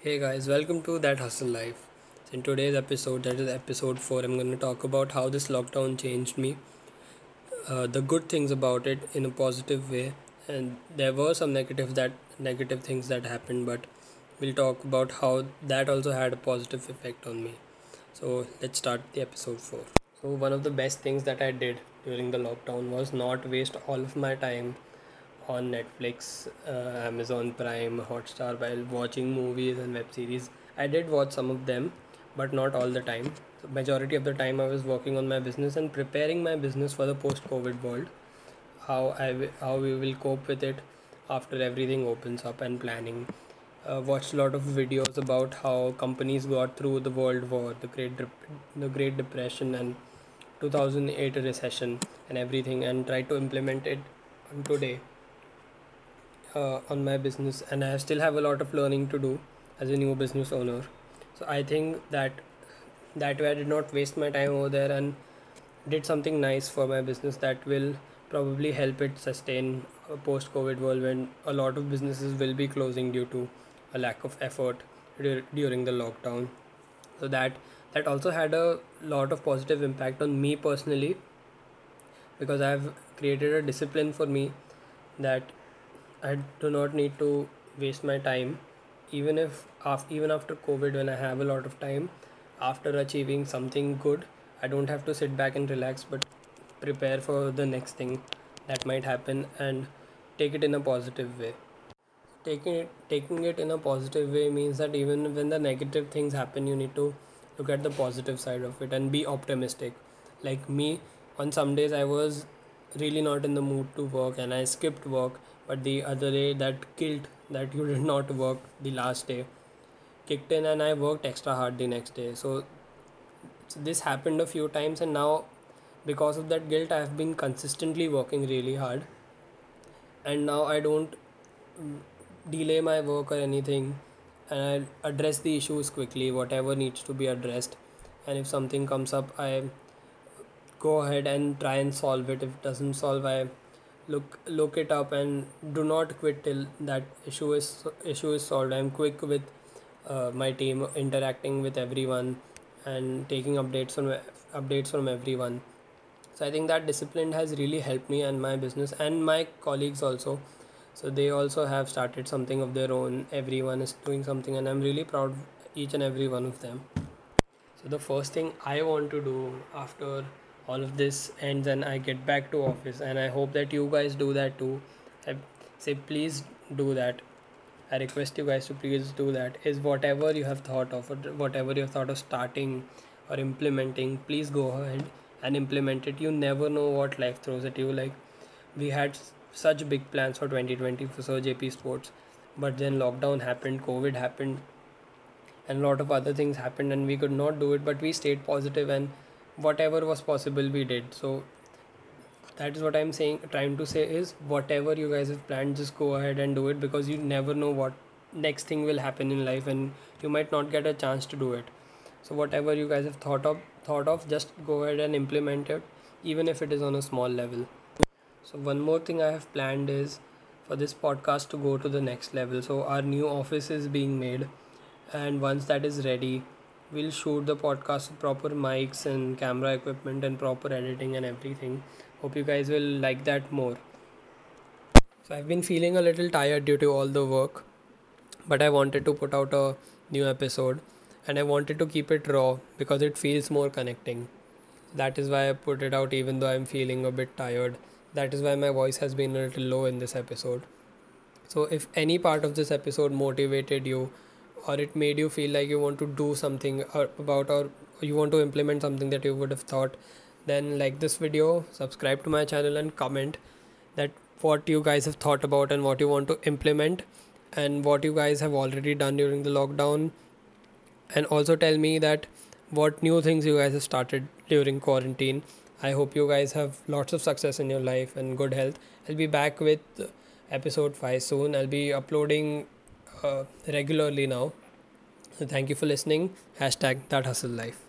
Hey guys, welcome to That Hustle Life. In today's episode, that is episode 4, I'm going to talk about how this lockdown changed me, uh, the good things about it in a positive way, and there were some negative that negative things that happened, but we'll talk about how that also had a positive effect on me. So let's start the episode 4. So one of the best things that I did during the lockdown was not waste all of my time on Netflix, uh, Amazon Prime, Hotstar while watching movies and web series. I did watch some of them, but not all the time. So majority of the time, I was working on my business and preparing my business for the post-COVID world. How I w- how we will cope with it after everything opens up and planning. Uh, watched a lot of videos about how companies got through the World War, the Great the Great Depression, and 2008 recession and everything, and tried to implement it on today uh, on my business and i still have a lot of learning to do as a new business owner. So i think that that way i did not waste my time over there and did something nice for my business that will probably help it sustain a post covid world when a lot of businesses will be closing due to a lack of effort during the lockdown. So that that also had a lot of positive impact on me personally because i've created a discipline for me that I do not need to waste my time, even if even after COVID, when I have a lot of time, after achieving something good, I don't have to sit back and relax, but prepare for the next thing that might happen and take it in a positive way. Taking it taking it in a positive way means that even when the negative things happen, you need to look at the positive side of it and be optimistic. Like me, on some days I was really not in the mood to work and I skipped work but the other day that guilt that you did not work the last day. Kicked in and i worked extra hard the next day. So, so this happened a few times and now because of that guilt i have been consistently working really hard. And now i don't mm, delay my work or anything. And i address the issues quickly whatever needs to be addressed. And if something comes up i go ahead and try and solve it. If it doesn't solve i look look it up and do not quit till that issue is issue is solved. I'm quick with uh, my team interacting with everyone and taking updates from updates from everyone. So i think that discipline has really helped me and my business and my colleagues also. So they also have started something of their own. Everyone is doing something and i'm really proud of each and every one of them. So the first thing I want to do after all of this ends and I get back to office and I hope that you guys do that too. I say please do that. I request you guys to please do that. Is whatever you have thought of whatever you have thought of starting or implementing, please go ahead and implement it. You never know what life throws at you. Like we had such big plans for 2020 for Sir JP Sports, but then lockdown happened, COVID happened, and a lot of other things happened and we could not do it but we stayed positive and whatever was possible we did. So that is what i'm saying trying to say is whatever you guys have planned just go ahead and do it because you never know what next thing will happen in life and you might not get a chance to do it. So whatever you guys have thought of thought of just go ahead and implement it even if it is on a small level. So one more thing i have planned is for this podcast to go to the next level. So our new office is being made and once that is ready we'll shoot the podcast with proper mics and camera equipment and proper editing and everything. Hope you guys will like that more. So i've been feeling a little tired due to all the work but i wanted to put out a new episode and i wanted to keep it raw because it feels more connecting. That is why i put it out even though i'm feeling a bit tired. That is why my voice has been a little low in this episode. So, if any part of this episode motivated you, or it made you feel like you want to do something about, or you want to implement something that you would have thought, then like this video, subscribe to my channel, and comment that what you guys have thought about and what you want to implement, and what you guys have already done during the lockdown, and also tell me that what new things you guys have started during quarantine. I hope you guys have lots of success in your life and good health. I'll be back with episode 5 soon. I'll be uploading Uh, regularly now. So thank you for listening. Hashtag that hustle life.